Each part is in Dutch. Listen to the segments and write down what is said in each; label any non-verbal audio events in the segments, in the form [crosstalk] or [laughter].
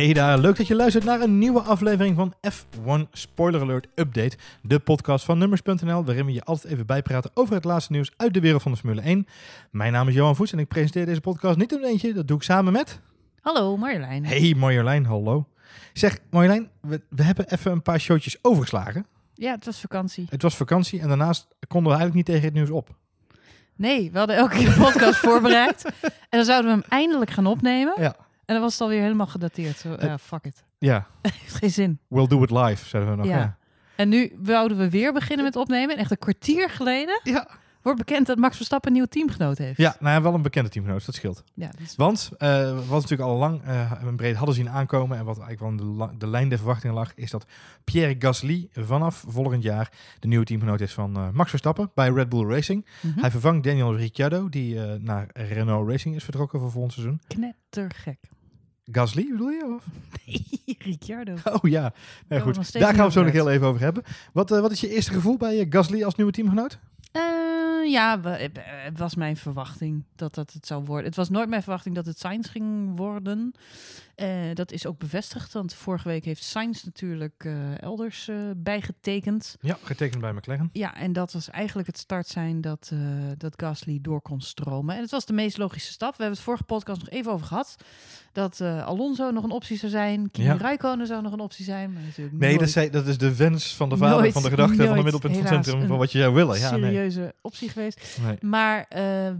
Hey daar, leuk dat je luistert naar een nieuwe aflevering van F1 Spoiler Alert Update, de podcast van Numbers.nl, waarin we je altijd even bijpraten over het laatste nieuws uit de wereld van de Formule 1. Mijn naam is Johan Voets en ik presenteer deze podcast niet in eentje, dat doe ik samen met... Hallo Marjolein. Hey Marjolein, hallo. Zeg Marjolein, we, we hebben even een paar showtjes overgeslagen. Ja, het was vakantie. Het was vakantie en daarnaast konden we eigenlijk niet tegen het nieuws op. Nee, we hadden elke keer een podcast [laughs] voorbereid. En dan zouden we hem eindelijk gaan opnemen. Ja. En dan was het alweer helemaal gedateerd. Zo, ja, fuck it. Ja, [laughs] geen zin. we'll do it live, zeiden we nog. Ja. Ja. En nu wouden we weer beginnen met opnemen. En echt een kwartier geleden Ja. wordt bekend dat Max Verstappen een nieuw teamgenoot heeft. Ja, nou ja, wel een bekende teamgenoot, dat scheelt. Ja, Want eh, wat natuurlijk al lang eh en breed hadden zien aankomen en wat eigenlijk wel de, lijn der verwachtingen lag, is dat Pierre Gasly vanaf volgend jaar de nieuwe teamgenoot is van eh, Max Verstappen bij Red Bull Racing. Mhm. Hij vervangt Daniel Ricciardo, die naar Renault Racing is vertrokken voor volgend seizoen. Knettergek. Gasly bedoel je? Of? [laughs] Nee, Ricciardo. [laughs] Oh ja, goed. Daar gaan we het zo nog heel even over hebben. Wat, eh, wat is je eerste gevoel bij eh, Gasly als nieuwe teamgenoot? Eh, ja, het was mijn verwachting dat dat het zou worden. Het was nooit mijn verwachting dat het Sainz ging worden. Eh, dat is ook bevestigd, want vorige week heeft Sainz natuurlijk eh, elders eh, bijgetekend. Ja, getekend bij McLaren. Ja, en dat was eigenlijk het start zijn dat, dat Gasly door kon stromen. En het was de meest logische stap. We hebben het vorige podcast nog even over gehad. Dat Alonso nog een optie zou zijn. Kimi Ja. Räikkönen zou nog een optie zijn. Maar natuurlijk Nee, nooit dat is, dat is de wens van de vader, Nooit, van de gedachte, van de middelpunt van het centrum, van wat je zou willen. Ja, nee. serieuze optie geweest. nee. Maar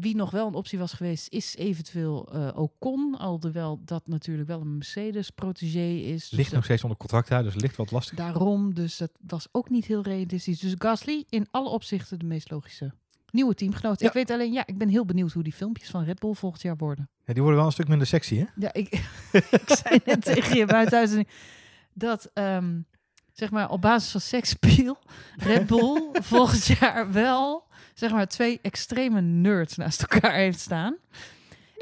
wie nog wel een optie was geweest, is eventueel Ocon. Alhoewel dat natuurlijk wel een Mercedes-protégé is. Dus Ligt nog steeds onder contract, hè, dus ligt wat lastig. Daarom, dus dat was ook niet heel realistisch. Dus Gasly in alle opzichten de meest logische nieuwe teamgenoot. Ja. Ik weet alleen, ja, ik ben heel benieuwd hoe die filmpjes van Red Bull volgend jaar worden. Ja, die worden wel een stuk minder sexy, hè? Ja, ik, [laughs] ik zei net tegen je buiten dat, ehm, zeg maar, op basis van seksspiel Red Bull [laughs] volgend jaar wel, zeg maar, twee extreme nerds naast elkaar heeft staan.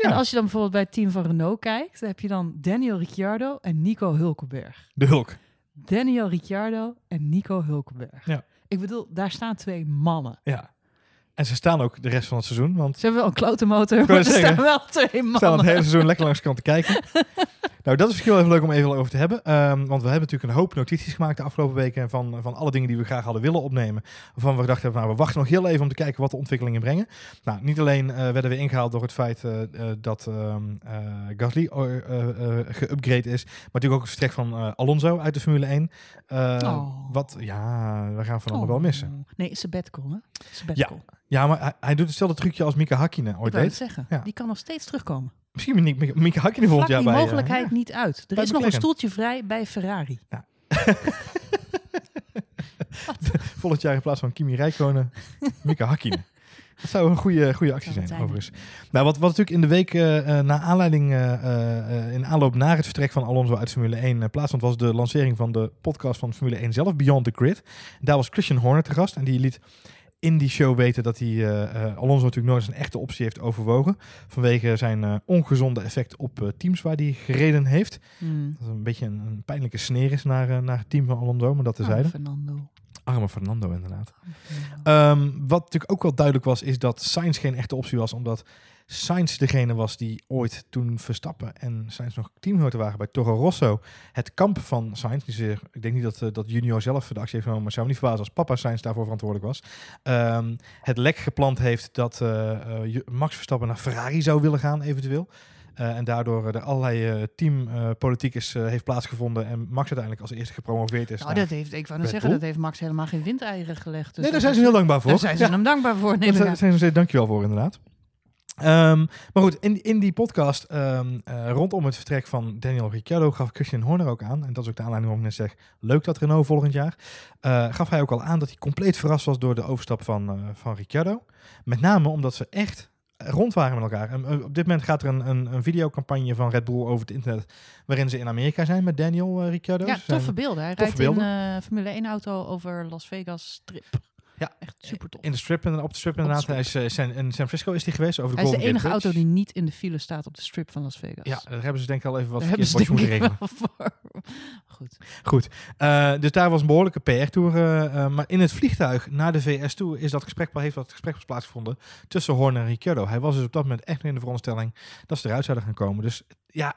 En Ja. als je dan bijvoorbeeld bij het team van Renault kijkt, dan heb je dan Daniel Ricciardo en Nico Hulkenberg. De Hulk. Daniel Ricciardo en Nico Hulkenberg. Ja. Ik bedoel, daar staan twee mannen. Ja. En ze staan ook de rest van het seizoen, want Ze hebben wel een klote motor, maar er staan wel twee ze staan mannen. het hele seizoen lekker langs de kant te kijken. [laughs] nou, dat is misschien wel even leuk om even over te hebben. Ehm, want we hebben natuurlijk een hoop notities gemaakt de afgelopen weken van, van alle dingen die we graag hadden willen opnemen. Waarvan we gedacht hebben, nou, we wachten nog heel even om te kijken wat de ontwikkelingen brengen. Nou, niet alleen eh, werden we ingehaald door het feit eh, eh, dat ehm eh, Gasly geüpgrade is, maar natuurlijk ook het vertrek van Alonso uit de Formule 1. Eh, Oh. Wat, ja, we gaan van allemaal wel missen. Oh. Nee, sabbatical, hè? Sabbatical. Ja, maar hij, hij doet hetzelfde trucje als Mika Hakkinen Ik ooit deed. zeggen. Ja. Die kan nog steeds terugkomen. Misschien Mika Hakkinen volgend jaar die bij... eh, mogelijkheid niet uit. Er is nog een stoeltje vrij bij Ferrari. [laughs] [laughs] volgend jaar in plaats van Kimi Räikkönen, Mika Hakkinen. Dat zou een goede, goede actie zijn, overigens. Nou, wat, wat natuurlijk in de week eh, eh, na aanleiding, eh, eh, eh, in aanloop naar het vertrek van Alonso uit Formule 1 eh, plaatsvond, was de lancering van de podcast van Formule 1 zelf, Beyond the Grid. Daar was Christian Horner te gast en die liet in die show weten dat hij eh, eh, Alonso natuurlijk nooit eens een echte optie heeft overwogen. Vanwege zijn eh, ongezonde effect op teams waar hij gereden heeft. Hmm. Dat een beetje een, een pijnlijke sneer is naar, naar het team van Alonso, maar dat tezijde. Oh, Fernando. Arme Fernando inderdaad. Ehm, wat natuurlijk ook wel duidelijk was, is dat Sainz geen echte optie was, omdat Sainz degene was die ooit toen Verstappen en Sainz nog teamgenoten waren bij Toro Rosso, het kamp van Sainz, die zeer, ik denk niet dat, eh, dat Junior zelf de actie heeft genomen, maar zou me niet verbazen als papa Sainz daarvoor verantwoordelijk was, ehm, het lek gepland heeft dat eh, eh, Max Verstappen naar Ferrari zou willen gaan eventueel. En daardoor er allerlei teampolitiek is, heeft plaatsgevonden en Max uiteindelijk als eerste gepromoveerd is. Nou, dat heeft, ik wou net zeggen, dat heeft Max helemaal geen windeieren gelegd. Dus nee, daar zijn ze heel dankbaar voor. Daar zijn ze Ja. hem dankbaar voor. Daar zijn ze dankjewel voor, inderdaad. Ehm, maar goed, in, in die podcast ehm, eh, rondom het vertrek van Daniel Ricciardo gaf Christian Horner ook aan, en dat is ook de aanleiding waarom ik net zeg, leuk dat Renault volgend jaar, eh, gaf hij ook al aan dat hij compleet verrast was door de overstap van, eh, van Ricciardo. Met name omdat ze echt rond waren met elkaar. En, op dit moment gaat er een, een, een videocampagne van Red Bull over het internet, waarin ze in Amerika zijn met Daniel Ricciardo. Ja, toffe beelden. Hij toffe rijdt in beelden. eh Formule 1 auto over Las Vegas strip. Ja. Echt super tof. In de strip, en op de strip inderdaad. Hij is, eh, San- in San Francisco is hij geweest, over de Hij is de enige Gate auto die niet in de file staat op de strip van Las Vegas. Ja, daar hebben ze denk ik al even wat verkeerd ze moeten regelen. voor. Goed. Goed, Eh, dus daar was een behoorlijke PR-tour. eh, maar in het vliegtuig naar de VS toe is dat gesprek, heeft dat gesprek plaatsgevonden tussen Horner en Ricciardo. Hij was dus op dat moment echt in de veronderstelling dat ze eruit zouden gaan komen. Dus ja,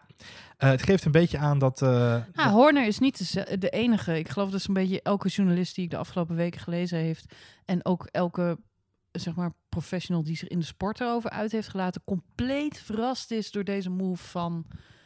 eh, het geeft een beetje aan dat... ja, Horner is niet de, enige. Ik geloof dat zo'n beetje elke journalist die ik de afgelopen weken gelezen heeft. En ook elke zeg maar, professional die zich in de sport erover uit heeft gelaten. compleet verrast is door deze move van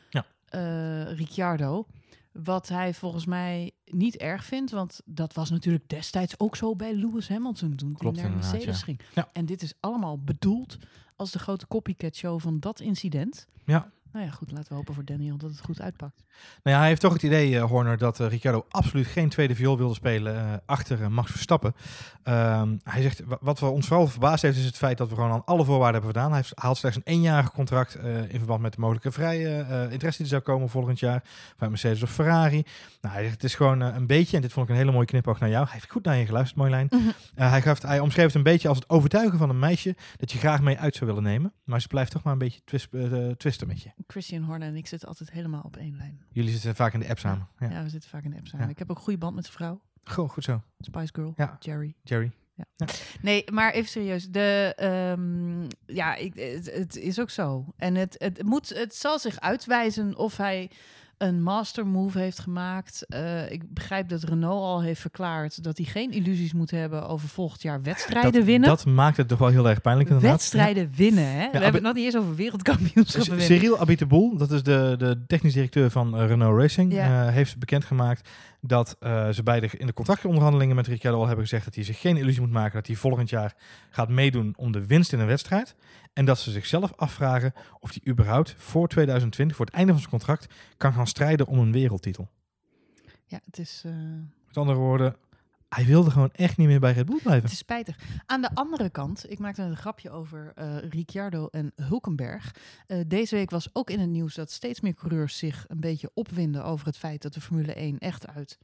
Ja. eh, Ricciardo. Wat hij volgens mij niet erg vindt. Want dat was natuurlijk destijds ook zo bij Lewis Hamilton. Toen Klopt hij naar Mercedes ja. ging. Ja. En dit is allemaal bedoeld als de grote copycat show van dat incident. Ja. Nou ja, goed, laten we hopen voor Daniel dat het goed uitpakt. Nou ja, hij heeft toch het idee, eh, Horner, dat eh, Ricciardo absoluut geen tweede viool wilde spelen eh, achter Max Verstappen. Ehm, hij zegt, wa- wat we ons vooral verbaasd heeft, is het feit dat we gewoon aan alle voorwaarden hebben gedaan. Hij heeft- haalt slechts een eenjarig contract in verband met de mogelijke vrije interesse die zou komen volgend jaar. Bij Mercedes of Ferrari. Nou, hij zegt, het is gewoon een beetje, en dit vond ik een hele mooie knipoog naar jou. Hij heeft goed naar je geluisterd, Marjolein. Mhm. Eh, hij, gaf, hij omschreef het een beetje als het overtuigen van een meisje dat je graag mee uit zou willen nemen. Maar ze blijft toch maar een beetje twist, twisten met je. Christian Horner en ik zitten altijd helemaal op één lijn. Jullie zitten vaak in de app samen. Ja. Ja, we zitten vaak in de app samen. Ja. Ik heb ook een goede band met zijn vrouw, Goh, goed zo. Spice Girl, Ja. Jerry. Jerry. Nee, maar even serieus. De, ehm, ja, ik, het, het is ook zo. En het, het, moet, het zal zich uitwijzen of hij een master move heeft gemaakt. Eh, ik begrijp dat Renault al heeft verklaard dat hij geen illusies moet hebben over volgend jaar wedstrijden dat, winnen. Dat maakt het toch wel heel erg pijnlijk inderdaad. wedstrijden winnen, hè? we hebben het nog niet eens over wereldkampioenschappen winnen. Cyril Abiteboul, dat is de, de technisch directeur van eh, Renault Racing, Ja. eh, heeft bekendgemaakt dat eh, ze beide in de contractonderhandelingen met Ricciardo al hebben gezegd dat hij zich geen illusie moet maken dat hij volgend jaar gaat meedoen om de winst in een wedstrijd. En dat ze zichzelf afvragen of hij überhaupt voor 2020, voor het einde van zijn contract, kan gaan strijden om een wereldtitel. Ja, het is... eh, Met andere woorden, hij wilde gewoon echt niet meer bij Red Bull blijven. Het is spijtig. Aan de andere kant, ik maakte een grapje over eh Ricciardo en Hulkenberg. Eh, deze week was ook in het nieuws dat steeds meer coureurs zich een beetje opwinden over het feit dat de Formule 1 echt uit,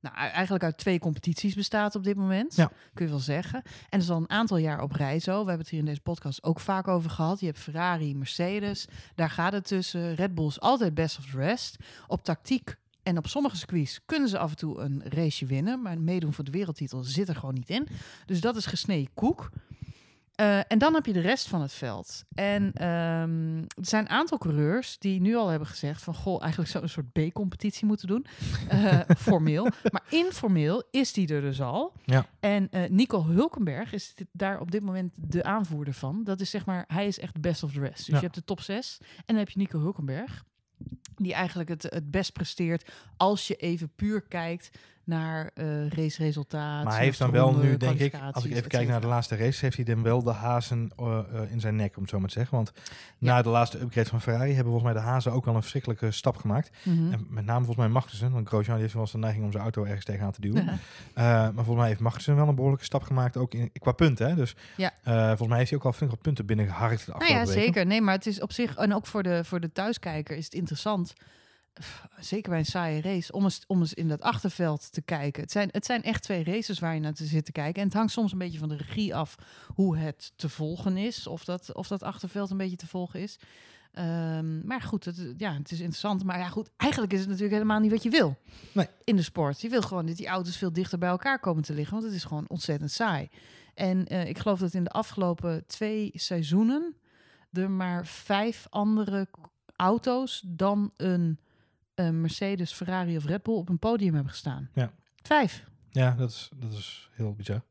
nou eigenlijk uit twee competities bestaat op dit moment. Ja. Kun je wel zeggen. En dat is al een aantal jaar op rij zo. We hebben het hier in deze podcast ook vaak over gehad. Je hebt Ferrari, Mercedes. Daar gaat het tussen. Red Bull is altijd best of the rest. Op tactiek en op sommige circuits kunnen ze af en toe een raceje winnen. Maar meedoen voor de wereldtitel zit er gewoon niet in. Dus dat is gesneden koek. Eh, en dan heb je de rest van het veld. En ehm, er zijn een aantal coureurs die nu al hebben gezegd van... goh, eigenlijk zou een soort B-competitie moeten doen. Eh, [laughs] formeel. Maar informeel is die er dus al. Ja. En eh, Nico Hulkenberg is daar op dit moment de aanvoerder van. Dat is zeg maar, hij is echt best of the rest. Dus Ja. je hebt de top 6 en dan heb je Nico Hulkenberg. Die eigenlijk het, het best presteert als je even puur kijkt naar eh raceresultaten. Maar hij heeft dan wel nu, denk ik, als ik even kijk naar de laatste race, heeft hij dan wel de hazen eh, eh, in zijn nek, om het zo maar te zeggen. Want na de laatste upgrade van Ferrari hebben volgens mij de hazen ook al een verschrikkelijke stap gemaakt. Mhm. En met name volgens mij Magnussen, want Grosjean die heeft wel eens de neiging om zijn auto ergens tegenaan te duwen. Maar volgens mij heeft Magnussen wel een behoorlijke stap gemaakt, ook in, qua punten. Hè? Dus Ja. volgens mij heeft hij ook al flink wat punten binnengeharkt de Nou afgelopen ja, weken. zeker. Nee, maar het is op zich, en ook voor de, voor de thuiskijker is het interessant. Zeker bij een saaie race, om eens, om eens in dat achterveld te kijken. Het zijn, het zijn echt twee races waar je naar te zitten kijken. En het hangt soms een beetje van de regie af hoe het te volgen is. Of dat, of dat achterveld een beetje te volgen is. Ehm, maar goed, het, ja, het is interessant. Maar ja, goed, eigenlijk is het natuurlijk helemaal niet wat je wil Nee. in de sport. Je wil gewoon dat die auto's veel dichter bij elkaar komen te liggen. Want het is gewoon ontzettend saai. En eh, ik geloof dat in de afgelopen twee seizoenen er maar vijf andere auto's dan een Mercedes, Ferrari of Red Bull op een podium hebben gestaan. Ja. Vijf. Ja, dat is, dat is heel bizar.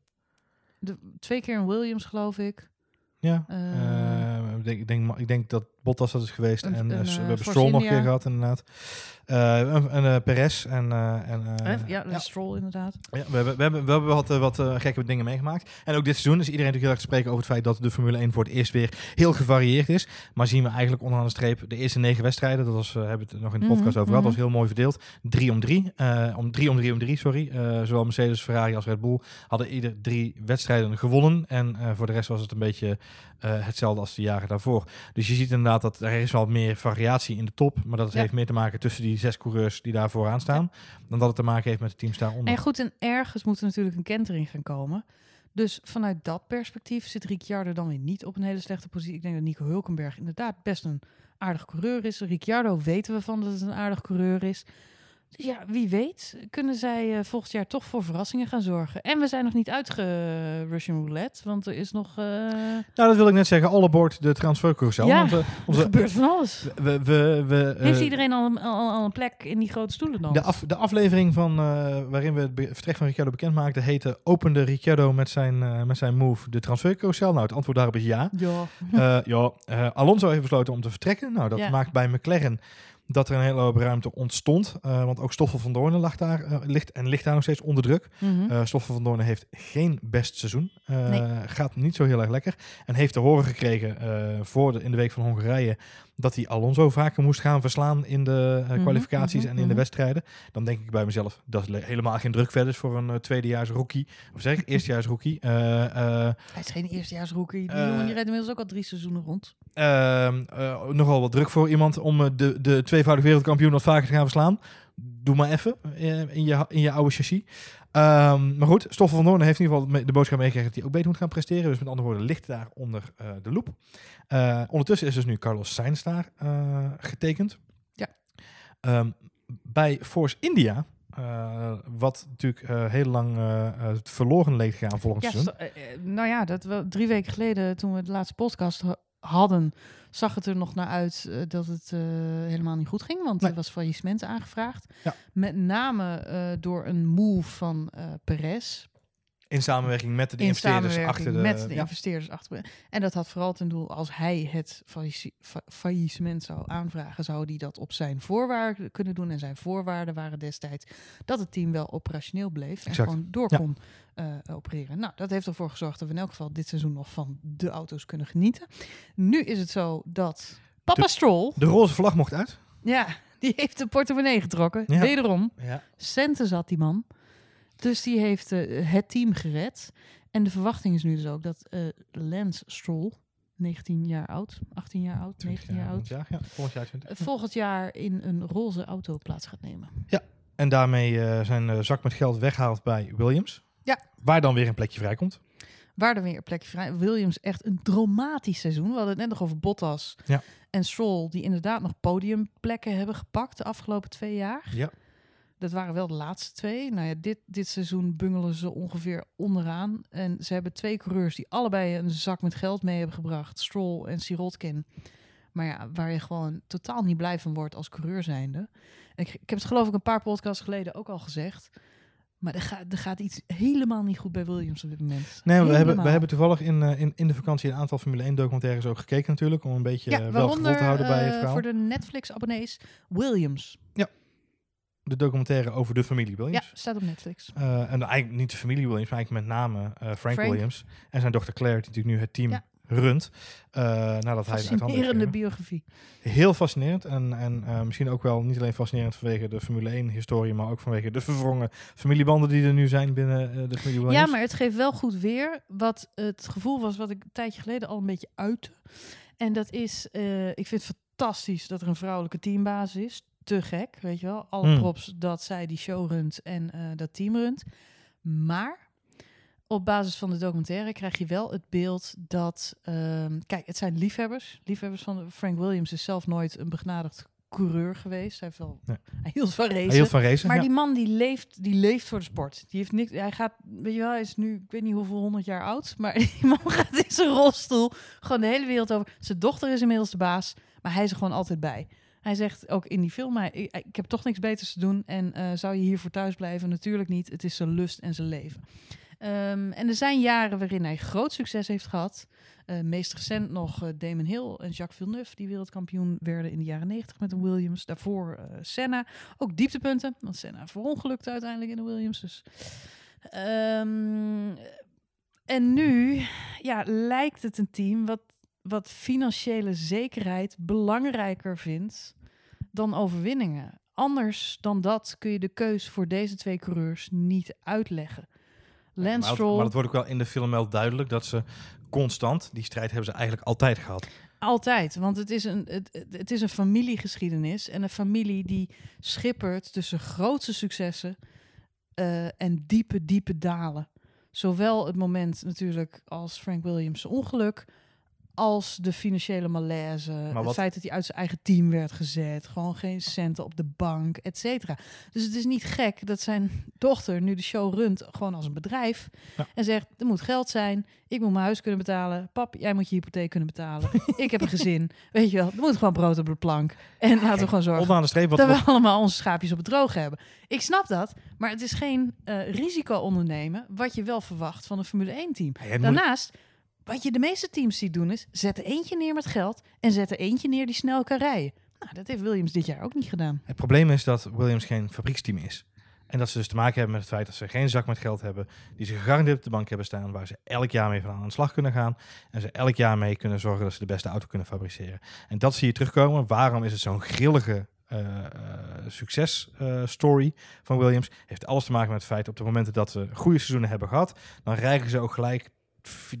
De, twee keer een Williams, geloof ik. Ja, Eh. Eh, ik, denk, ik, denk, ik denk dat Bottas dat is geweest. Een- en eh, een, we eh, hebben Stroll nog een keer gehad, inderdaad. Eh en eh, Perez en... eh, en eh, ja, de Stroll inderdaad. Ja, we hebben, we hebben, we hebben wat, eh, wat eh, gekke dingen meegemaakt. En ook dit seizoen is iedereen natuurlijk heel erg te spreken over het feit dat de Formule 1 voor het eerst weer heel gevarieerd is. Maar zien we eigenlijk onderaan de streep de eerste negen wedstrijden, dat was, eh, hebben we het nog in de Mhm, podcast over gehad, mhm. was heel mooi verdeeld. Drie om drie. eh, om drie om drie om drie, sorry. Eh, zowel Mercedes, Ferrari als Red Bull hadden ieder drie wedstrijden gewonnen. En eh, voor de rest was het een beetje eh, hetzelfde als de jaren daarvoor. Dus je ziet inderdaad dat er is wel meer variatie in de top. Maar dat Ja. heeft meer te maken tussen die zes coureurs die daar vooraan staan. Dan dat het te maken heeft met de teams daaronder. En goed, en ergens moet er natuurlijk een kentering gaan komen. Dus vanuit dat perspectief zit Ricciardo dan weer niet op een hele slechte positie. Ik denk dat Nico Hulkenberg inderdaad best een aardig coureur is. Ricciardo weten we van dat het een aardig coureur is. Ja, wie weet kunnen zij eh, volgend jaar toch voor verrassingen gaan zorgen. En we zijn nog niet uitge Russian roulette, want er is nog... eh, Nou, dat wil ik net zeggen. All aboard de transfercarousel. Ja. Want, eh, er gebeurt van alles. we, we, we, Heeft iedereen al een, al, al een plek in die grote stoelen dan? de, af, de aflevering van, waarin we het vertrek van Ricciardo bekend maakten, heette Opende Ricciardo met zijn, met zijn move de transfercarousel? Nou, het antwoord daarop is ja. Ja. Ja, Alonso heeft besloten om te vertrekken. Nou, dat Ja. maakt bij McLaren dat er een hele hoop ruimte ontstond. Eh, want ook Stoffel van Doornen lag daar, eh, ligt, en ligt daar nog steeds onder druk. Mhm. Eh Stoffel van Doornen heeft geen best seizoen. Nee. Gaat niet zo heel erg lekker. En heeft te horen gekregen voor de, in de week van Hongarije dat hij Alonso vaker moest gaan verslaan in de eh, Mhm, kwalificaties mhm, en in de mhm. wedstrijden. Dan denk ik bij mezelf, dat is le- helemaal geen druk verder voor een eh, tweedejaars rookie. Of zeg ik, [laughs] eerstejaars rookie. Eh, Hij is geen eerstejaars rookie. Die jongen die rijdt inmiddels ook al drie seizoenen rond. Ehm, eh, nogal wat druk voor iemand om de, de tweevoudig wereldkampioen wat vaker te gaan verslaan. Doe maar even in, je, in je oude chassis. Ehm, maar goed, Stoffel van Doorn heeft in ieder geval de boodschap meegekregen dat hij ook beter moet gaan presteren. Dus met andere woorden, ligt daar onder eh, de loep. Eh, ondertussen is dus nu Carlos Sainz daar eh, getekend. Ja. Ehm, bij Force India, wat natuurlijk heel lang verloren leek gaan volgend Ja, nou ja, dat we drie weken geleden, toen we de laatste podcast ha- hadden, zag het er nog naar uit eh, dat het eh, helemaal niet goed ging. Want Nee. er was faillissement aangevraagd. Ja. Met name eh, door een move van Perez. In samenwerking met de in investeerders achter de... met de ja. investeerders achter. En dat had vooral ten doel, als hij het faillissement zou aanvragen, zou hij dat op zijn voorwaarden kunnen doen. En zijn voorwaarden waren destijds dat het team wel operationeel bleef en Exact. gewoon door Ja. kon eh, opereren. Nou, dat heeft ervoor gezorgd dat we in elk geval dit seizoen nog van de auto's kunnen genieten. Nu is het zo dat Papa De- Stroll, De roze vlag mocht uit. ja, die heeft de portemonnee getrokken. Ja. Wederom. Centen zat die man. Dus die heeft eh, het team gered. En de verwachting is nu dus ook dat eh Lance Stroll, 19 jaar oud, 18 jaar oud, 19 jaar oud, Ja, ja, volgend jaar 20. eh, volgend jaar in een roze auto plaats gaat nemen. En daarmee zijn zak met geld weghaalt bij Williams. Ja. Waar dan weer een plekje vrijkomt. Waar er weer een plekje vrij. Williams echt een dramatisch seizoen. We hadden het net nog over Bottas Ja. en Stroll, die inderdaad nog podiumplekken hebben gepakt de afgelopen twee jaar. Ja. Dat waren wel de laatste twee. Nou ja, dit, dit seizoen bungelen ze ongeveer onderaan. En ze hebben twee coureurs die allebei een zak met geld mee hebben gebracht. Stroll en Sirotkin. Maar ja, waar je gewoon totaal niet blij van wordt als coureur zijnde. Ik, ik heb het geloof ik een paar podcasts geleden ook al gezegd. Maar er gaat, er gaat iets helemaal niet goed bij Williams op dit moment. Nee, we hebben, we hebben toevallig in, eh, in, in de vakantie een aantal Formule 1 documentaires ook gekeken natuurlijk. Om een beetje eh, wel gevoel te houden bij het eh, verhaal. voor de Netflix-abonnees Williams. De documentaire over de familie Williams. Ja, staat op Netflix. Eh, en eigenlijk niet de familie Williams, maar eigenlijk met name eh, Frank, Frank. Williams. En zijn dochter Claire, die natuurlijk nu het team Ja. runt. eh, nadat hij het Fascinerende biografie. Heel fascinerend. En, en misschien ook wel niet alleen fascinerend vanwege de Formule 1 historie, maar ook vanwege de verwrongen familiebanden die er nu zijn binnen de familie Williams. Ja, maar het geeft wel goed weer wat het gevoel was wat ik een tijdje geleden al een beetje uitte. En dat is, ik vind het fantastisch dat er een vrouwelijke teambaas is. Te gek, weet je wel. Alle Hmm. props dat zij die show runt en eh, dat team runt. Maar op basis van de documentaire krijg je wel het beeld dat... ehm, kijk, het zijn liefhebbers. Liefhebbers van Frank Williams is zelf nooit een begnadigd coureur geweest. Hij, heeft wel, Nee. [laughs] hij hield van racen. Hij hield van racen. Maar ja. die man die leeft, die leeft voor de sport. Die heeft niks. Hij gaat, weet je wel, hij is nu, ik weet niet hoeveel honderd jaar oud, maar [laughs] die man gaat in zijn rolstoel gewoon de hele wereld over. Zijn dochter is inmiddels de baas, maar hij is er gewoon altijd bij. Hij zegt ook in die film, hij, ik, heb toch niks beters te doen en eh, zou je hiervoor thuis blijven? Natuurlijk niet. Het is zijn lust en zijn leven. Ehm, en er zijn jaren waarin hij groot succes heeft gehad. Eh, meest recent nog eh, Damon Hill en Jacques Villeneuve, die wereldkampioen werden in de jaren 90 met de Williams. Daarvoor eh, Senna. Ook dieptepunten, want Senna verongelukte uiteindelijk in de Williams. Dus. Ehm, en nu ja, lijkt het een team wat, wat financiële zekerheid belangrijker vindt dan overwinningen. Anders dan dat kun je de keus voor deze twee coureurs niet uitleggen. Lance maar, het, Stroll, maar het wordt ook wel in de film wel duidelijk dat ze constant, die strijd hebben ze eigenlijk altijd gehad. Altijd, want het is, een, het, het- is een familiegeschiedenis. En een familie die schippert tussen grootste successen eh, en diepe, diepe dalen. Zowel het moment natuurlijk als Frank Williams' ongeluk, als de financiële malaise, Maar het feit dat hij uit zijn eigen team werd gezet, gewoon geen centen op de bank, et cetera. Dus het is niet gek dat zijn dochter nu de show runt gewoon als een bedrijf Ja. en zegt, er moet geld zijn, ik moet mijn huis kunnen betalen, pap, jij moet je hypotheek kunnen betalen, [laughs] ik heb een gezin, weet je wel, er moet gewoon brood op de plank en laten we gewoon zorgen Onderaan de streep, wat, dat we allemaal onze schaapjes op het droog hebben. Ik snap dat, maar het is geen eh, risico ondernemen wat je wel verwacht van een Formule 1 team. Ja, Daarnaast, wat je de meeste teams ziet doen is, zet er eentje neer met geld en zet er eentje neer die snel kan rijden. Nou, dat heeft Williams dit jaar ook niet gedaan. Het probleem is dat Williams geen fabrieksteam is. En dat ze dus te maken hebben met het feit dat ze geen zak met geld hebben, die ze gegarandeerd op de bank hebben staan, waar ze elk jaar mee van aan de slag kunnen gaan. En ze elk jaar mee kunnen zorgen dat ze de beste auto kunnen fabriceren. En dat zie je terugkomen. Waarom is het zo'n grillige successtory van Williams? Heeft alles te maken met het feit op de momenten dat ze goede seizoenen hebben gehad, dan rijgen ze ook gelijk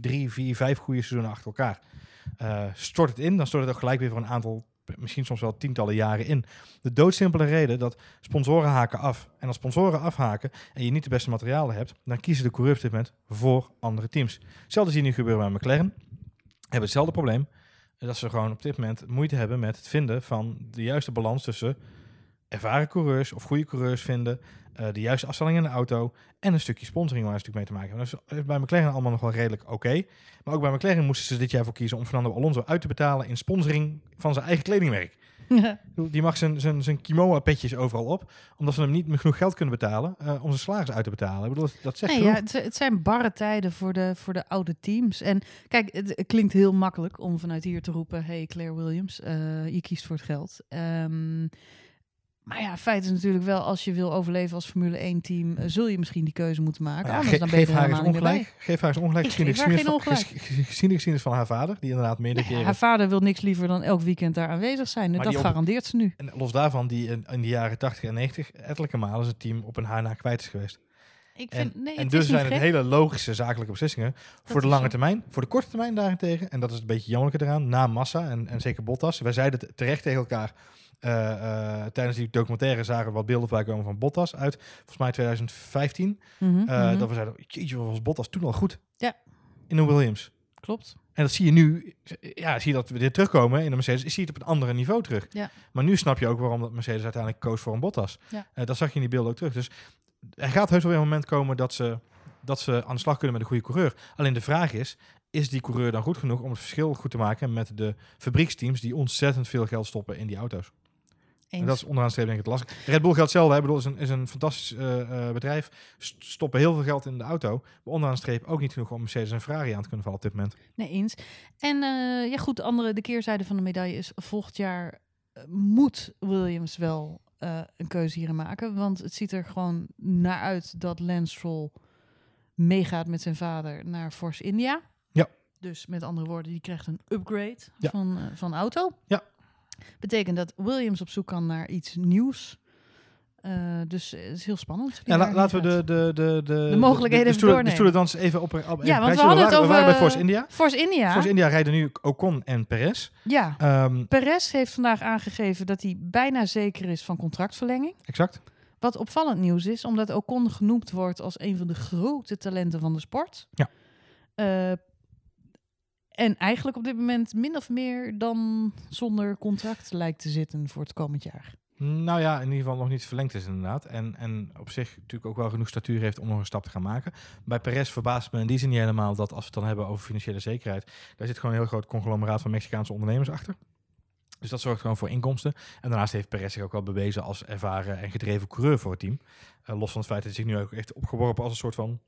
drie, vier, vijf goede seizoenen achter elkaar. Eh, stort het in, dan stort het ook gelijk weer voor een aantal, misschien soms wel tientallen jaren in. De doodsimpele reden dat sponsoren haken af. En als sponsoren afhaken en je niet de beste materialen hebt, dan kiezen de coureurs op dit moment voor andere teams. Hetzelfde zie je nu gebeuren bij McLaren. Hebben hetzelfde probleem. Dat ze gewoon op dit moment moeite hebben met het vinden van de juiste balans tussen ervaren coureurs of goede coureurs vinden, eh, de juiste afstelling in de auto en een stukje sponsoring waar ze natuurlijk mee te maken hebben. Dat is bij McLaren allemaal nog wel redelijk oké. Maar ook bij McLaren moesten ze dit jaar voor kiezen om Fernando Alonso uit te betalen in sponsoring van zijn eigen kledingmerk. Die mag zijn, zijn, zijn Kimoa-petjes overal op, omdat ze hem niet genoeg geld kunnen betalen eh, om zijn salaris uit te betalen. Ik bedoel, dat- zegt Nee, ja, het, het zijn barre tijden voor de, voor de oude teams. En kijk, het, het klinkt heel makkelijk om vanuit hier te roepen... hey Claire Williams, eh, je kiest voor het geld. Ehm, maar ja, feit is natuurlijk wel... als je wil overleven als Formule 1-team... zul je misschien die keuze moeten maken. Ja, Anders dan ben je geef haar eens ongelijk. Geef haar eens ongelijk. Ik Gezien haar van- ongelijk. gezien de geschiedenis van haar vader, die inderdaad meerdere Nou ja, haar vader wil niks liever dan elk weekend daar aanwezig zijn. Maar dat garandeert ze nu. En los daarvan, die in, in de jaren 80 en 90 ettelijke malen zijn team op een haar na kwijt is geweest. Ik En, vind, nee, en het dus zijn het gek. hele logische zakelijke beslissingen voor de lange zo. termijn. Voor de korte termijn daarentegen, en dat is een beetje jammerlijke eraan, na Massa en, en zeker Bottas. Wij zeiden het terecht tegen elkaar. Eh, eh, tijdens die documentaire zagen we wat beelden voorbij komen van Bottas uit, volgens mij 2015. Mhm, eh, mhm. Dat we zeiden, jeetje, wat was Bottas toen al goed. Ja. In een Williams. Klopt. En dat zie je nu, ja, zie je dat we dit terugkomen in de Mercedes, zie je het op een andere niveau terug. Ja. Maar nu snap je ook waarom dat Mercedes uiteindelijk koos voor een Bottas. Ja. Dat zag je in die beelden ook terug. Dus er gaat heus wel weer een moment komen dat ze, dat ze aan de slag kunnen met een goede coureur. Alleen de vraag is, is die coureur dan goed genoeg om het verschil goed te maken met de fabrieksteams die ontzettend veel geld stoppen in die auto's? En dat is onderaan de streep denk ik het lastig. Red Bull geldt hetzelfde. Hè. Ik bedoel, is een, is een fantastisch eh, eh, bedrijf. St- Stoppen heel veel geld in de auto. Maar onderaan de streep ook niet genoeg om Mercedes en Ferrari aan te kunnen vallen op dit moment. Nee, eens. En eh, ja, goed, de andere, de keerzijde van de medaille is volgend jaar moet Williams wel een keuze hierin maken. Want het ziet er gewoon naar uit dat Lance Stroll meegaat met zijn vader naar Force India. Ja. Dus met andere woorden, die krijgt een upgrade Ja. van, van auto. Ja. Betekent dat Williams op zoek kan naar iets nieuws. Eh, dus het is heel spannend. Ja, la- laten we de, de, de, de, mogelijkheden de, de, stoelen- de stoelendans even op, op even Ja, want we hadden het waren, we waren bij over, Force eh, India. Force India. Force India rijden nu Ocon en Perez. Ja. Ehm, Perez heeft vandaag aangegeven dat hij bijna zeker is van contractverlenging. exact. Wat opvallend nieuws is, omdat Ocon genoemd wordt als een van de grote talenten van de sport. Ja. Eh, en eigenlijk op dit moment min of meer dan zonder contract lijkt te zitten voor het komend jaar. Nou ja, in ieder geval nog niet verlengd is inderdaad. En, en op zich natuurlijk ook wel genoeg statuur heeft om nog een stap te gaan maken. Bij Perez verbaast me in die zin niet helemaal dat als we het dan hebben over financiële zekerheid, daar zit gewoon een heel groot conglomeraat van Mexicaanse ondernemers achter. Dus dat zorgt gewoon voor inkomsten. En daarnaast heeft Perez zich ook wel bewezen als ervaren en gedreven coureur voor het team. Eh, los van het feit dat hij zich nu ook echt opgeworpen als een soort van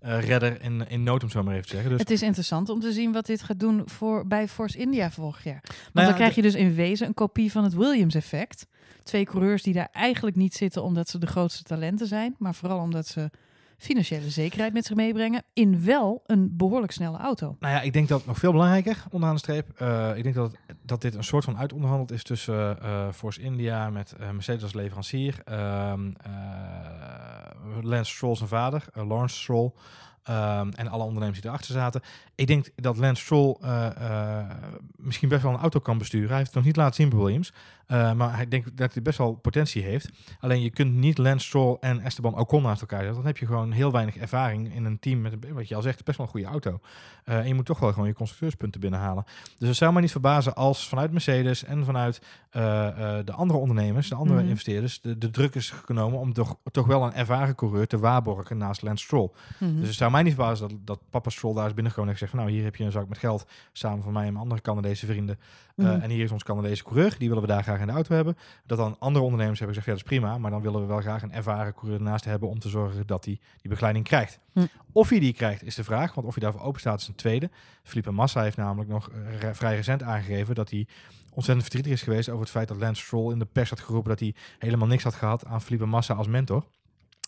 redder in, in nood, om zo maar even te zeggen. Dus Het is interessant om te zien wat dit gaat doen voor, bij Force India vorig jaar. Want Nou ja, dan krijg je dus in wezen een kopie van het Williams-effect. Twee coureurs die daar eigenlijk niet zitten omdat ze de grootste talenten zijn, maar vooral omdat ze financiële zekerheid met zich meebrengen in wel een behoorlijk snelle auto. Nou ja, ik denk dat nog veel belangrijker, onderaan de streep. eh, ik denk dat, dat dit een soort van uitonderhandeld is tussen eh Force India met eh, Mercedes als leverancier. ehm, eh, Lance Stroll zijn vader, Lawrence Stroll. ehm, en alle ondernemers die erachter zaten. Ik denk dat Lance Stroll misschien best wel een auto kan besturen. Hij heeft het nog niet laten zien bij Williams. Uh, maar ik denk dat hij best wel potentie heeft. Alleen je kunt niet Lance Stroll en Esteban Ocon naast elkaar zetten. Dan heb je gewoon heel weinig ervaring in een team met, wat je al zegt, best wel een goede auto. Uh, en je moet toch wel gewoon je constructeurspunten binnenhalen. Dus het zou me niet verbazen als vanuit Mercedes en vanuit uh, de andere ondernemers, de andere mm. investeerders, de, de, druk is genomen om toch, toch wel een ervaren coureur te waarborgen naast Lance Stroll. Mm -hmm. Dus het zou mij niet verbazen dat, dat papa Stroll daar is binnengekomen en zegt van nou hier heb je een zak met geld samen van mij en mijn andere Canadese vrienden. Mm -hmm. En hier is ons Canadese coureur, die willen we daar graag in de auto hebben. Dat dan andere ondernemers hebben gezegd, ja dat is prima, maar dan willen we wel graag een ervaren coureur naast hebben om te zorgen dat hij die begeleiding krijgt. Hm. Of hij die krijgt is de vraag, want of hij daarvoor open staat is een tweede. Felipe Massa heeft namelijk nog uh, vrij recent aangegeven dat hij ontzettend verdrietig is geweest over het feit dat Lance Stroll in de pers had geroepen dat hij helemaal niks had gehad aan Felipe Massa als mentor.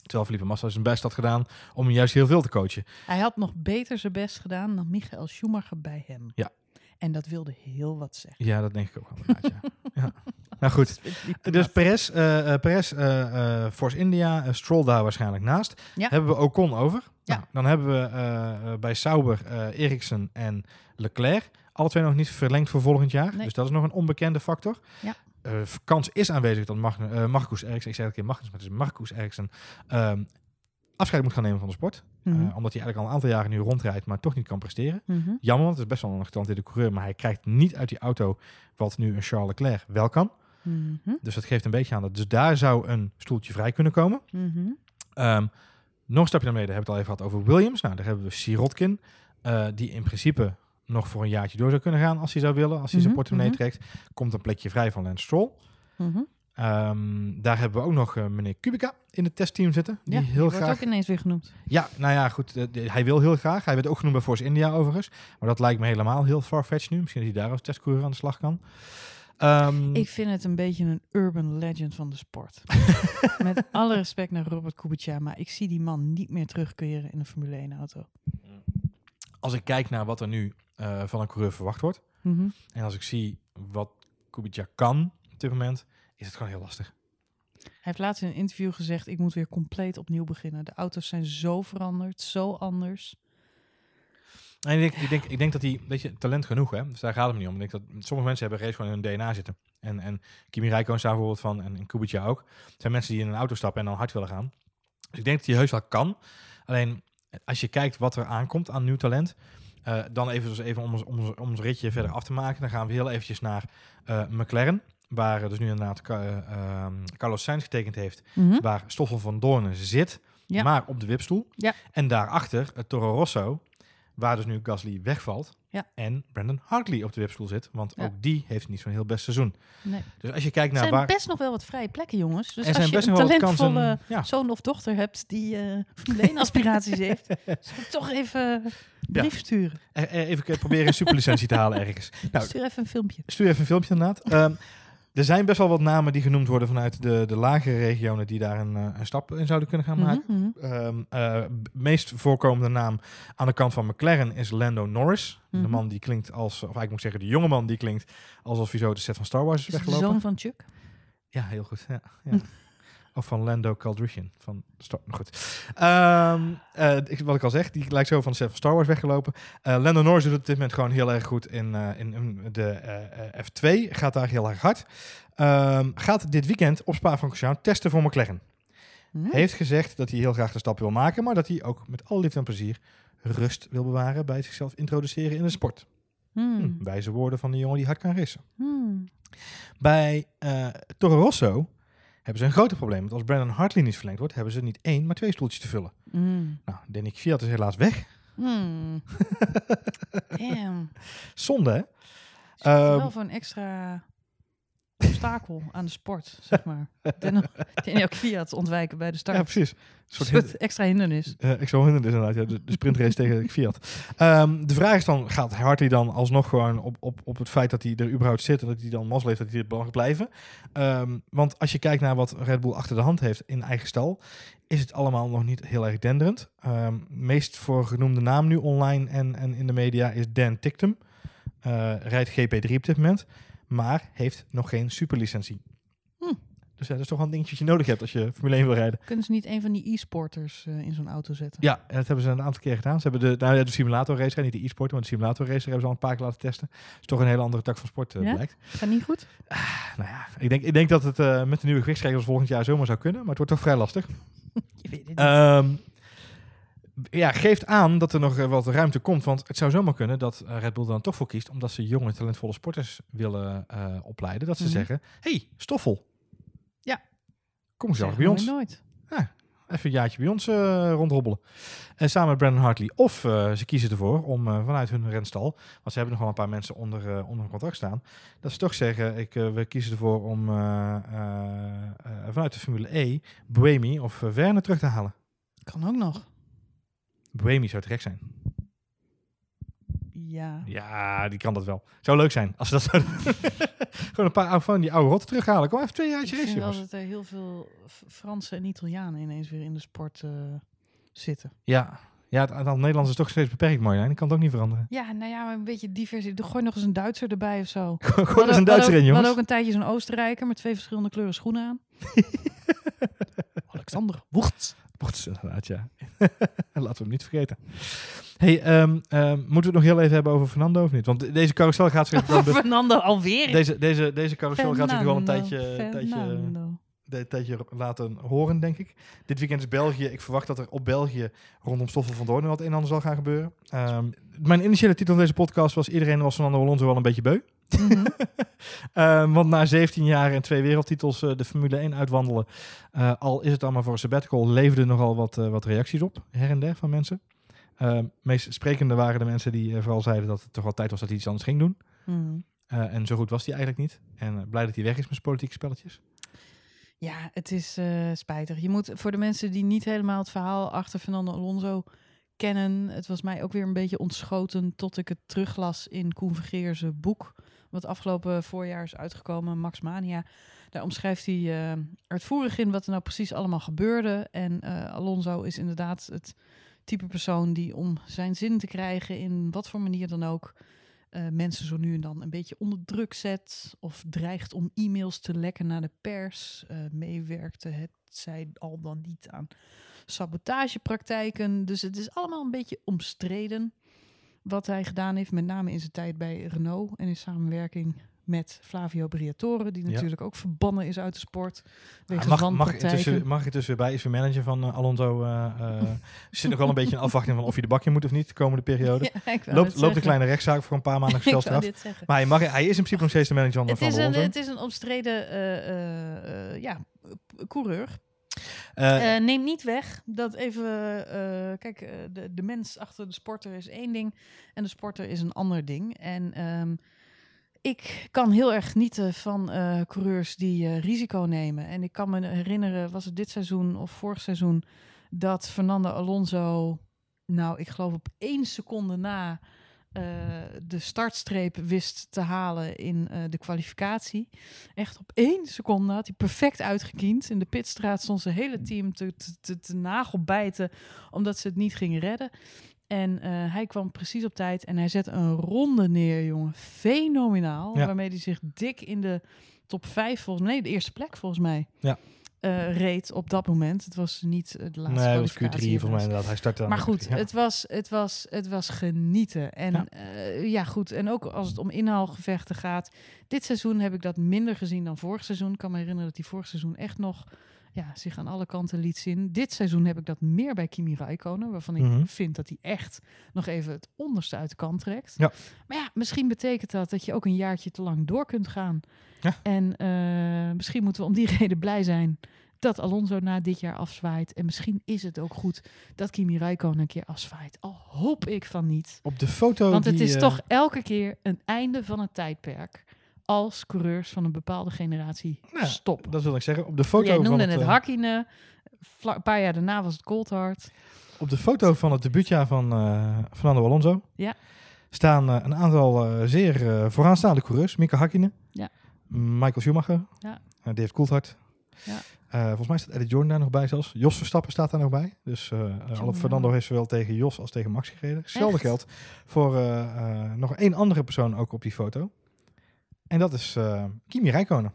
Terwijl Felipe Massa zijn best had gedaan om hem juist heel veel te coachen. Hij had nog beter zijn best gedaan dan Michael Schumacher bij hem. Ja. En dat wilde heel wat zeggen. Ja, dat denk ik ook wel. ja. [laughs] ja. Nou goed, dus Perez, uh, Perez uh, Force India, Stroll daar waarschijnlijk naast. Ja. Hebben we Ocon over. Ja. Nou, dan hebben we bij Sauber Eriksen en Leclerc. Alle twee nog niet verlengd voor volgend jaar. Nee. Dus dat is nog een onbekende factor. Ja. kans is aanwezig dat Mag Marcus Eriksen, ik zei het een keer Magnus, maar het is Marcus Eriksen, um, afscheid moet gaan nemen van de sport. Mm -hmm. uh, omdat hij eigenlijk al een aantal jaren nu rondrijdt, maar toch niet kan presteren. Mm -hmm. Jammer, want het is best wel een getalenteerde coureur, maar hij krijgt niet uit die auto wat nu een Charles Leclerc wel kan. Mm -hmm. Dus dat geeft een beetje aan dat. Dus daar zou een stoeltje vrij kunnen komen. Mhm. Um, nog een stapje naar beneden, hebben we het al even gehad over Williams. Nou, daar hebben we Sirotkin, uh, die in principe nog voor een jaartje door zou kunnen gaan als hij zou willen. Als hij zijn portemonnee trekt, komt een plekje vrij van Lance Stroll. Um, daar hebben we ook nog uh, meneer Kubica in het testteam zitten. Die ja, heel die graag. wordt ook ineens weer genoemd. Ja, nou ja, goed. Uh, de, hij wil heel graag. Hij werd ook genoemd bij Force India overigens. Maar dat lijkt me helemaal heel farfetched nu. Misschien dat hij daar als testcoureur aan de slag kan. Um, ik vind het een beetje een urban legend van de sport. [laughs] Met alle respect naar Robert Kubica, maar ik zie die man niet meer terugkeren in een Formule 1 auto. Als ik kijk naar wat er nu uh, van een coureur verwacht wordt. Mm -hmm. En als ik zie wat Kubica kan op dit moment is het gewoon heel lastig. Hij heeft laatst in een interview gezegd: Ik moet weer compleet opnieuw beginnen. De auto's zijn zo veranderd, zo anders. En ik, denk, ik, denk, ik denk dat hij, weet je, talent genoeg, hè? Dus daar gaat het niet om. Ik denk dat sommige mensen hebben reeds gewoon in hun DNA zitten. En, en Kimi Räikkönen staat bijvoorbeeld van, en, en Kubica ook. Het zijn mensen die in een auto stappen en dan hard willen gaan. Dus ik denk dat hij heus wel kan. Alleen, als je kijkt wat er aankomt aan nieuw talent, uh, dan even, dus even om, ons, om, ons, om ons ritje verder af te maken. Dan gaan we heel eventjes naar uh, McLaren. Waar dus nu inderdaad uh, uh, Carlos Sainz getekend heeft. Mhm. Mm -hmm. Waar Stoffel van Doornen zit. Ja. Maar op de wipstoel. Ja. En daarachter uh, Toro Rosso. Waar dus nu Gasly wegvalt. Ja. En Brandon Hartley op de wipstoel zit. Want Ja. ook die heeft niet zo'n heel best seizoen. Nee. Dus als je kijkt Er naar zijn waar... best nog wel wat vrije plekken, jongens. Dus er als zijn je best een wel wat talentvolle. Ja, zoon of dochter hebt die eh Formule 1 aspiraties heeft, [laughs] zou ik toch even een brief sturen. even proberen een superlicentie te halen ergens. [laughs] Nou, Stuur even een filmpje. Stuur even een filmpje inderdaad. Ehm, er zijn best wel wat namen die genoemd worden vanuit de, de lagere regionen die daar een, eh, een stap in zouden kunnen gaan maken. B- meest voorkomende naam aan de kant van McLaren is Lando Norris. De Mhm. man die klinkt als, of eigenlijk moet ik zeggen, de jonge man die klinkt alsof hij zo de set van Star Wars is Is het de weggelopen. zoon van Chuck? Ja, heel goed. Ja, ja. [laughs] of van Lando Calrissian. Van Star nou goed. Ik- wat ik al zeg, die lijkt zo van de set van Star Wars weggelopen. Eh, Lando Norris doet het op dit moment gewoon heel erg goed in, eh, in, in de eh, eh, F2. Gaat daar heel erg hard. Ehm, gaat dit weekend op Spa-Francorchamps testen voor McLaren. Hm? Heeft gezegd dat hij heel graag de stap wil maken, maar dat hij ook met alle liefde en plezier rust wil bewaren bij zichzelf introduceren in de sport. Hmm. Hm, wijze woorden van de jongen die hard kan racen. Hmm. Bij Toro Rosso hebben ze een groter probleem. Want als Brandon Hartley niet verlengd wordt, hebben ze niet één, maar twee stoeltjes te vullen. Hmm. Nou, Danny Fiat is helaas weg. Hmm. [laughs] Damn. Zonde, hè? Ehm, wel voor een extra obstakel aan de sport, zeg maar. [laughs] Daniel Kwiat ontwijken bij de start. Ja, precies. Een soort extra hindernis. ik zou hindernis inderdaad, ja, de, de sprintrace tegen [laughs] Fiat. Ehm, de vraag is dan, gaat Hartley dan alsnog gewoon op, op, op het feit dat hij er überhaupt zit en dat hij dan mazzel heeft dat hij er mag blijven? Ehm, want als je kijkt naar wat Red Bull achter de hand heeft in eigen stal, is het allemaal nog niet heel erg denderend. Ehm, meest voor genoemde naam nu online en, en in de media is Dan Tictum. Eh, rijdt GP3 op dit moment, maar heeft nog geen superlicentie. Hm. Dus ja, dat is toch wel een dingetje je nodig hebt als je Formule 1 wil rijden. Kunnen ze niet een van die e-sporters eh, in zo'n auto zetten? Ja, en dat hebben ze een aantal keer gedaan. Ze hebben de, nou ja, de simulator racer, niet de e-sport, maar de simulator racer hebben ze al een paar keer laten testen. is toch een hele andere tak van sport, eh, Ja? blijkt. Gaat niet goed? Nou ja, ik denk, ik denk dat het eh, met de nieuwe gewichtsregels volgend jaar zomaar zou kunnen, maar het wordt toch vrij lastig. [laughs] Je weet het niet. Ehm, ja, geeft aan dat er nog eh, wat ruimte komt. Want het zou zomaar kunnen dat eh, Red Bull er dan toch voor kiest. Omdat ze jonge, talentvolle sporters willen eh, opleiden. Dat ze Mhm. zeggen, hey, Stoffel. Ja. Kom Zeggen bij ons. nooit. Even een jaartje bij ons eh rondhobbelen. En samen met Brandon Hartley. Of ze kiezen ervoor om vanuit hun renstal. Want ze hebben nog wel een paar mensen onder, onder contract staan. Dat ze toch zeggen, ik, we kiezen ervoor om vanuit de Formule E. Buemi of uh, Werner terug te halen. Kan ook nog. Buemi zou te gek zijn. Ja. Ja, die kan dat wel. Zou leuk zijn als ze dat zouden doen. [laughs] Gewoon een paar oude, van die oude rotten terughalen. Kom even twee Ik jaartje race, vind wel jongens. dat er heel veel Fransen en Italianen ineens weer in de sport eh, zitten. Ja, ja het aantal Nederlanders is toch steeds beperkt, Marjolein. Ik kan het ook niet veranderen. Ja, nou ja, maar een beetje diversie. Doe- Gooi nog eens een Duitser erbij of zo. [laughs] Gewoon eens een Duitser in, We jongens. hadden ook een tijdje zo'n Oostenrijker met twee verschillende kleuren schoenen aan. [laughs] Alexander Woerts. Wordt inderdaad, ja. [laughs] Laten we hem niet vergeten. Hey, ehm, ehm, moeten we het nog heel even hebben over Fernando of niet? Want de- deze carousel gaat zich gewoon... Fernando alweer. Deze, deze, deze carousel gaat zich wel een tijdje, tijdje, de tijdje laten horen, denk ik. Dit weekend is België. Ik verwacht dat er op België rondom Stoffel van Doorn wat een en ander zal gaan gebeuren. Ehm, mijn initiële titel van deze podcast was... Iedereen was Fernando Alonso wel een beetje beu. Mhm. [laughs] Ehm, want na 17 jaar en twee wereldtitels eh, de Formule 1 uitwandelen... eh, al is het allemaal voor een sabbatical... leefde nogal wat, eh, wat reacties op, her en der, van mensen. Ehm meest sprekende waren de mensen die vooral zeiden... dat het toch wel tijd was dat hij iets anders ging doen. Mhm. En zo goed was hij eigenlijk niet. En blij dat hij weg is met zijn politieke spelletjes. Ja, het is spijtig. Je moet voor de mensen die niet helemaal het verhaal achter Fernando Alonso kennen. Het was mij ook weer een beetje ontschoten tot ik het teruglas in Koen Vergeer's boek. Wat afgelopen voorjaar is uitgekomen, Max Mania. Daar omschrijft hij eh uitvoerig in wat er nou precies allemaal gebeurde. En eh, Alonso is inderdaad het type persoon die om zijn zin te krijgen in wat voor manier dan ook eh, mensen zo nu en dan een beetje onder druk zet of dreigt om e-mails te lekken naar de pers, meewerkte het zij al dan niet aan sabotagepraktijken. Dus het is allemaal een beetje omstreden wat hij gedaan heeft, met name in zijn tijd bij Renault en in samenwerking met Flavio Briatore, die Ja. natuurlijk ook verbannen is uit de sport. Wegens Ah, mag, mag, wanpraktijken. intussen, mag ik tussen weer bij? Is weer manager van eh, Alonso. eh, zit nog wel een beetje in afwachting van of hij de bakje moet of niet de komende periode. [laughs] Ja, loopt, loopt een kleine rechtszaak voor een paar maanden [laughs] zeggen. Maar hij, mag, hij is in principe nog steeds de manager van, Het van is, een, het is een omstreden ja, coureur. Eh, Eh, neem niet weg dat even, eh, kijk, de, de mens achter de sporter is één ding en de sporter is een ander ding. En ehm, ik kan heel erg genieten van coureurs die risico nemen. En ik kan me herinneren, was het dit seizoen of vorig seizoen, dat Fernando Alonso, nou, ik geloof op één seconde na de startstreep wist te halen in eh, de kwalificatie. Echt op één seconde had hij perfect uitgekiend. In de pitstraat stond zijn hele team te, te, te, te nagelbijten omdat ze het niet gingen redden. En eh, hij kwam precies op tijd en hij zette een ronde neer, jongen. Fenomenaal. Ja. Waarmee hij zich dik in de top 5, volgens mij, nee, de eerste plek volgens mij, Ja. Eh, reed op dat moment. Het was niet eh, de laatste nee, het was Q3 kwalificatie, volgens mij inderdaad. Hij startte maar goed, ja. het, was, het, was, het was genieten. En Ja. ja. ja, goed. En ook als het om inhaalgevechten gaat. Dit seizoen heb ik dat minder gezien dan vorig seizoen. Ik kan me herinneren dat hij vorig seizoen echt nog ja, zich aan alle kanten liet zien. Dit seizoen heb ik dat meer bij Kimi Räikkönen. Waarvan ik Mhm. vind dat hij echt nog even het onderste uit de kant trekt. Ja. Maar ja, misschien betekent dat dat je ook een jaartje te lang door kunt gaan. Ja. En eh, misschien moeten we om die [laughs] reden blij zijn dat Alonso na dit jaar afzwaait. En misschien is het ook goed dat Kimi Räikkönen een keer afzwaait. Al hoop ik van niet. Op de foto Want het die, is eh, toch elke keer een einde van het tijdperk. Als coureurs van een bepaalde generatie Nou, stoppen. Dat wil ik zeggen. Op de foto Jij van noemde het, het, eh, Hakkinen. Vla- Een paar jaar daarna was het Coulthard. Op de foto van het debuutjaar van eh, Fernando Alonso Ja. staan eh, een aantal zeer vooraanstaande coureurs. Mika Hakkinen, Ja. Michael Schumacher, Ja. Dave Coulthard. Ja. Volgens mij staat Eddie Jordan daar nog bij zelfs. Jos Verstappen staat daar nog bij. Dus. Fernando heeft zowel tegen Jos als tegen Max gereden. Hetzelfde geldt voor nog één andere persoon ook op die foto. En dat is eh, Kimi Räikkönen.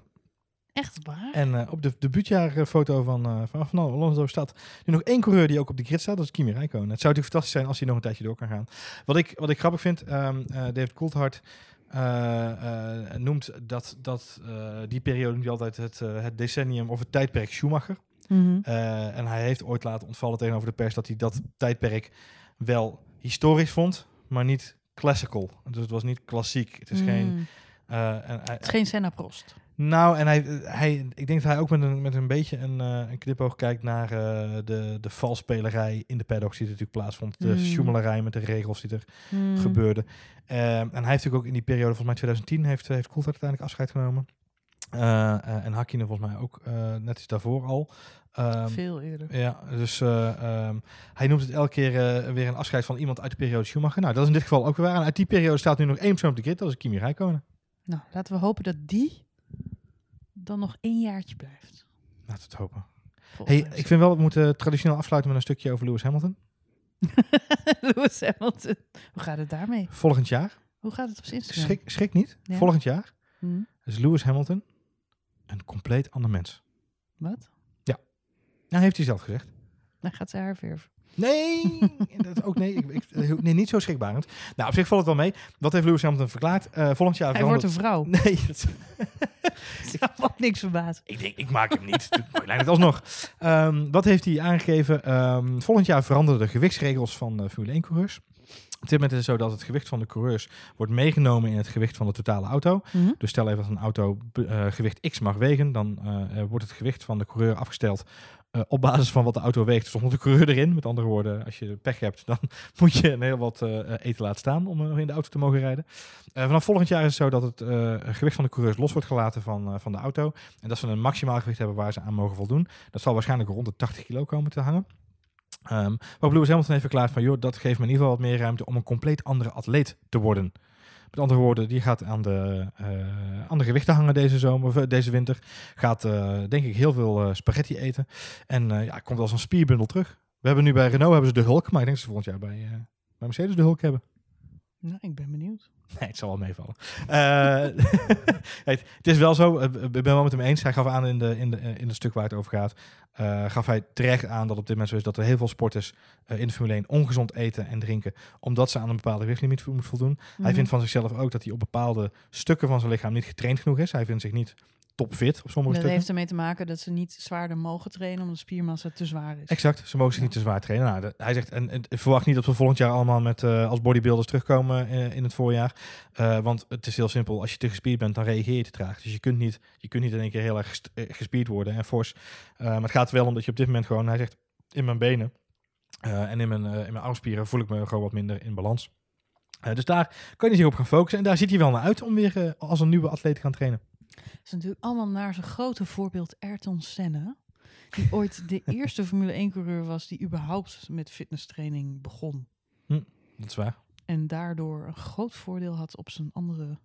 Echt waar? En eh, op de debuutjaarfoto van, eh van Fernando Alonso staat nu nog één coureur die ook op de grid staat. Dat is Kimi Räikkönen. Het zou natuurlijk fantastisch zijn als hij nog een tijdje door kan gaan. Wat ik, wat ik grappig vind, eh, David Coulthard noemt dat, dat die periode hij altijd het, het decennium of het tijdperk Schumacher. Mhm. En hij heeft ooit laten ontvallen tegenover de pers dat hij dat tijdperk wel historisch vond, maar niet classical. Dus het was niet klassiek. Het is geen... Eh, en hij- Het is geen Senna Prost. nou, en hij, hij, ik denk dat hij ook met een, met een beetje een, eh een knipoog kijkt naar eh, de, de valspelerij in de paddocks die er natuurlijk plaatsvond. De Mm. met de regels die er Mm. gebeurde. Ehm, en hij heeft natuurlijk ook in die periode, volgens mij 2010, heeft, heeft Coulthard uiteindelijk afscheid genomen. En Hakkinen volgens mij ook net iets daarvoor al. Ehm, Veel eerder. ja, dus eh, ehm, hij noemt het elke keer weer een afscheid van iemand uit de periode Schumacher. Nou, dat is in dit geval ook weer waar. En uit die periode staat nu nog één persoon op de grid, dat is Kimi Räikkönen. Nou, laten we hopen dat die dan nog één jaartje blijft. Laten we het hopen. Volgens Hey, ik vind wel, we moeten traditioneel afsluiten met een stukje over Lewis Hamilton. [laughs] Lewis Hamilton. Hoe gaat het daarmee? Volgend jaar, Hoe gaat het op zijn Instagram? schrik, schrik niet, Ja. volgend jaar Hm? is Lewis Hamilton een compleet ander mens. Wat? Nou, heeft hij zelf gezegd. Dan gaat ze haar verven. Nee, dat ook nee, ik, ik, nee, niet zo schrikbarend. Nou, op zich valt het wel mee. Wat heeft Lewis Hamilton verklaard? Eh, volgend jaar Hij wordt een vrouw. [laughs] Nee, [laughs] dat, ook niks verbazen. ik denk, ik maak hem niet. Ik het alsnog. Ehm, wat heeft hij aangegeven? Ehm, volgend jaar veranderen de gewichtsregels van de Formule 1-coureurs. Op dit moment is het zo dat het gewicht van de coureurs wordt meegenomen in het gewicht van de totale auto. Mhm. Dus stel even dat een auto eh, gewicht X mag wegen, dan wordt het gewicht van de coureur afgesteld eh, op basis van wat de auto weegt zonder de coureur erin. Met andere woorden, als je pech hebt, dan [laughs] moet je een heel wat eh, eten laten staan om eh, in de auto te mogen rijden. Eh, vanaf volgend jaar is het zo dat het eh, gewicht van de coureurs los wordt gelaten van, eh, van de auto. En dat ze een maximaal gewicht hebben waar ze aan mogen voldoen. Dat zal waarschijnlijk rond de 80 kilo komen te hangen. Ehm waarop Lewis Hamilton heeft verklaard van, joh, dat geeft me in ieder geval wat meer ruimte om een compleet andere atleet te worden. Met andere woorden, die gaat aan de, eh, aan de gewichten hangen deze zomer, eh, deze winter. Gaat, eh, denk ik, heel veel eh, spaghetti eten. En eh, ja, komt als een spierbundel terug. We hebben nu bij Renault hebben ze de Hulk, maar ik denk dat ze volgend jaar bij, eh, bij Mercedes de Hulk hebben. Nou, ik ben benieuwd. Nee, het zal wel meevallen. Eh, [laughs] het, het is wel zo, eh, ik ben wel met hem eens. Hij gaf aan in, de, in, de, in het stuk waar het over gaat, eh, gaf hij terecht aan dat op dit moment zo is dat er heel veel sporters eh, in de Formule 1 ongezond eten en drinken, omdat ze aan een bepaalde gewichtlimiet moeten voldoen. Hij Mhm. vindt van zichzelf ook dat hij op bepaalde stukken van zijn lichaam niet getraind genoeg is. Hij vindt zich niet topfit op sommige Dat stukken. heeft ermee te maken dat ze niet zwaarder mogen trainen omdat de spiermassa te zwaar is. Exact, ze mogen zich niet te zwaar trainen. Nou, de- hij zegt, en, en verwacht niet dat we volgend jaar allemaal met, eh, als bodybuilders terugkomen eh, in het voorjaar. Eh, want het is heel simpel, als je te gespierd bent, dan reageer je te traag. Dus je kunt niet, je kunt niet in één keer heel erg gespierd worden en fors. Maar het gaat wel om dat je op dit moment gewoon, hij zegt, in mijn benen en in mijn, in mijn armspieren voel ik me gewoon wat minder in balans. Dus daar kan hij zich op gaan focussen. En daar ziet hij wel naar uit om weer als een nieuwe atleet te gaan trainen. Het is natuurlijk allemaal naar zijn grote voorbeeld Ayrton Senna. Die [laughs] ooit de eerste Formule 1-coureur was die überhaupt met fitnesstraining begon. Dat is waar. En daardoor een groot voordeel had op zijn andere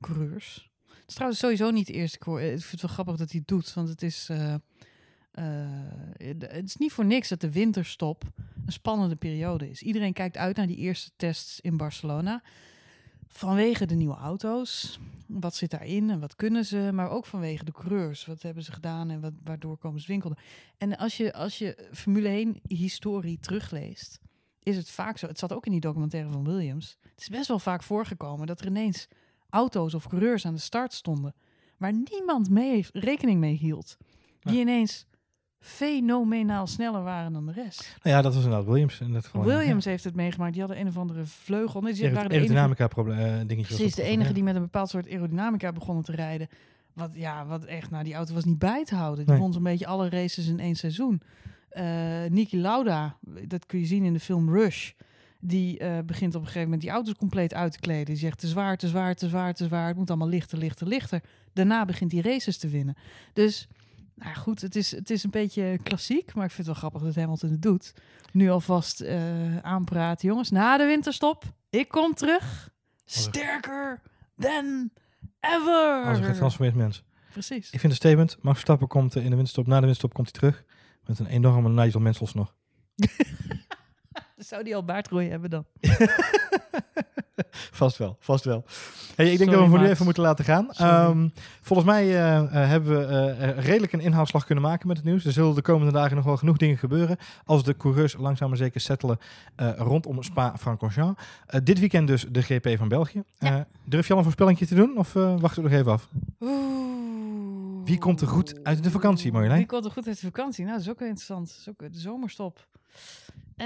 coureurs. Het is trouwens sowieso niet de eerste keer. Ik vind het wel grappig dat hij het doet. Want het is, eh, eh, het is niet voor niks dat de winterstop een spannende periode is. Iedereen kijkt uit naar die eerste tests in Barcelona. Vanwege de nieuwe auto's. Wat zit daarin en wat kunnen ze? Maar ook vanwege de coureurs. Wat hebben ze gedaan en wat, waardoor komen ze winkelden. En als je, als je Formule 1 historie terugleest, is het vaak zo. Het zat ook in die documentaire van Williams. Het is best wel vaak voorgekomen dat er ineens auto's of coureurs aan de start stonden. Waar niemand mee rekening mee hield. Die Ja. ineens fenomenaal sneller waren dan de rest. Nou ja, dat was inderdaad Williams. En dat gewoon, Williams heeft het meegemaakt. Die hadden een of andere vleugel. Nee, die ja, waren de enige aerodynamica probleem, eh, dingetjes. was Precies, dat de enige ja. die met een bepaald soort aerodynamica begonnen te rijden. Wat, ja, wat echt, nou, die auto was niet bij te houden. Die Nee. won zo'n beetje alle races in één seizoen. Eh Niki Lauda, dat kun je zien in de film Rush. Die eh, begint op een gegeven moment die auto's compleet uit te kleden. Die zegt te zwaar, te zwaar, te zwaar, te zwaar. Het moet allemaal lichter, lichter, lichter. Daarna begint hij races te winnen. Dus, nou goed, het is, het is een beetje klassiek. Maar ik vind het wel grappig dat Hamilton het doet. Nu alvast eh aanpraten. Jongens, na de winterstop, ik kom terug. Sterker than ever. Als een getransformeerd mens. Precies. Ik vind een statement. Max Verstappen komt eh, in de winterstop. Na de winterstop komt hij terug. Met een enorme Nigel Mansell nog. [laughs] Zou die al baardgroei hebben dan? [laughs] [laughs] vast wel, vast wel. Hey, ik denk Sorry, dat we hem voor nu even moeten laten gaan. Ehm, volgens mij eh, eh, hebben we eh, redelijk een inhaalslag kunnen maken met het nieuws. Er zullen de komende dagen nog wel genoeg dingen gebeuren. Als de coureurs langzaam maar zeker settelen rondom Spa-Francorchamps. Dit weekend dus de GP van België. Ja. Durf je al een voorspellingje te doen? Of wachten we nog even af? Oeh. Wie komt er goed uit de vakantie, Marjolein? Wie komt er goed uit de vakantie? Nou, dat is ook wel interessant. Dat is ook de zomerstop.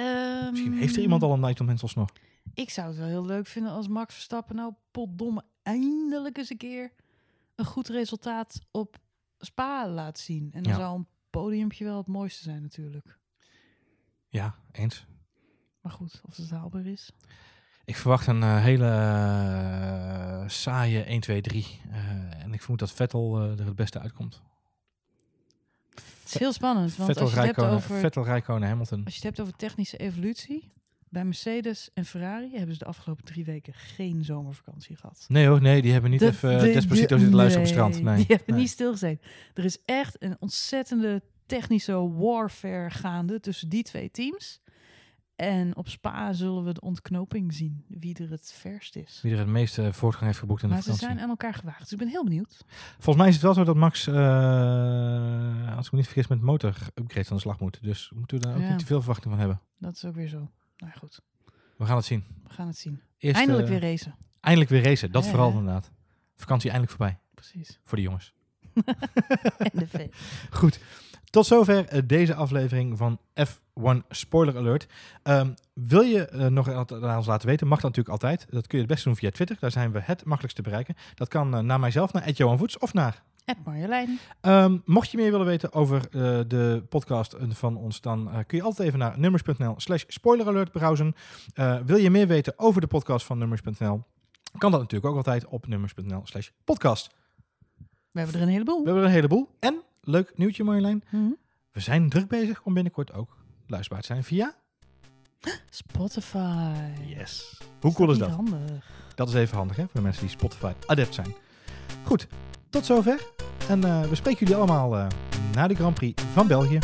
Misschien Ehm, heeft er iemand al een Nigel Mansell nog. Ik zou het wel heel leuk vinden als Max Verstappen nou potdomme eindelijk eens een keer een goed resultaat op Spa laat zien. En dan Ja. zou een podiumpje wel het mooiste zijn natuurlijk. Ja, eens. Maar goed, of het haalbaar is. Ik verwacht een eh, hele eh, saaie 1, 2, 3. Eh, en ik vermoed dat Vettel er het beste uitkomt. Is heel spannend, want Vettel, als je, het hebt over, Vettel, Rijkonen, Hamilton. als je het hebt over technische evolutie, bij Mercedes en Ferrari hebben ze de afgelopen drie weken geen zomervakantie gehad. Nee hoor, nee, die hebben niet De- even de- uh, Despacito zitten luisteren op het strand. Nee, Die hebben nee. niet stilgezeten. Er is echt een ontzettende technische warfare gaande tussen die twee teams. En op Spa zullen we de ontknoping zien, wie er het verst is. Wie er het meeste voortgang heeft geboekt in de Maar ze vakantie. zijn aan elkaar gewaagd, dus ik ben heel benieuwd. Volgens mij is het wel zo dat Max, eh, als ik me niet vergis, met motor-upgrades aan de slag moet. Dus moeten we daar ook Ja. niet te veel verwachting van hebben. Dat is ook weer zo. Nou goed, We gaan het zien. we gaan het zien. Eerst, Eindelijk eh, weer racen. Eindelijk weer racen, dat Ja, vooral ja. inderdaad. Vakantie eindelijk voorbij, Precies. voor de jongens. [laughs] en de fan. [laughs] Goed, tot zover eh, deze aflevering van F1 Spoiler Alert. Ehm, wil je eh, nog aan ons laten weten? Mag dat natuurlijk altijd. Dat kun je het beste doen via Twitter. Daar zijn we het makkelijkst te bereiken. Dat kan eh, naar mijzelf, naar Johan Voets of naar... Ed Marjolein. Ehm, mocht je meer willen weten over de podcast van ons, dan kun je altijd even naar nummers.nl slash spoileralert browsen. Wil je meer weten over de podcast van nummers.nl? Kan dat natuurlijk ook altijd op nummers.nl slash podcast. We hebben er een heleboel. We hebben er een heleboel. En, leuk nieuwtje Marjolein, Mhm. we zijn druk bezig om binnenkort ook luisterbaar te zijn via... Spotify. Yes. Hoe cool is dat? Handig. Dat is even handig hè, voor de mensen die Spotify adept zijn. Goed, tot zover. En eh, we spreken jullie allemaal eh, na de Grand Prix van België.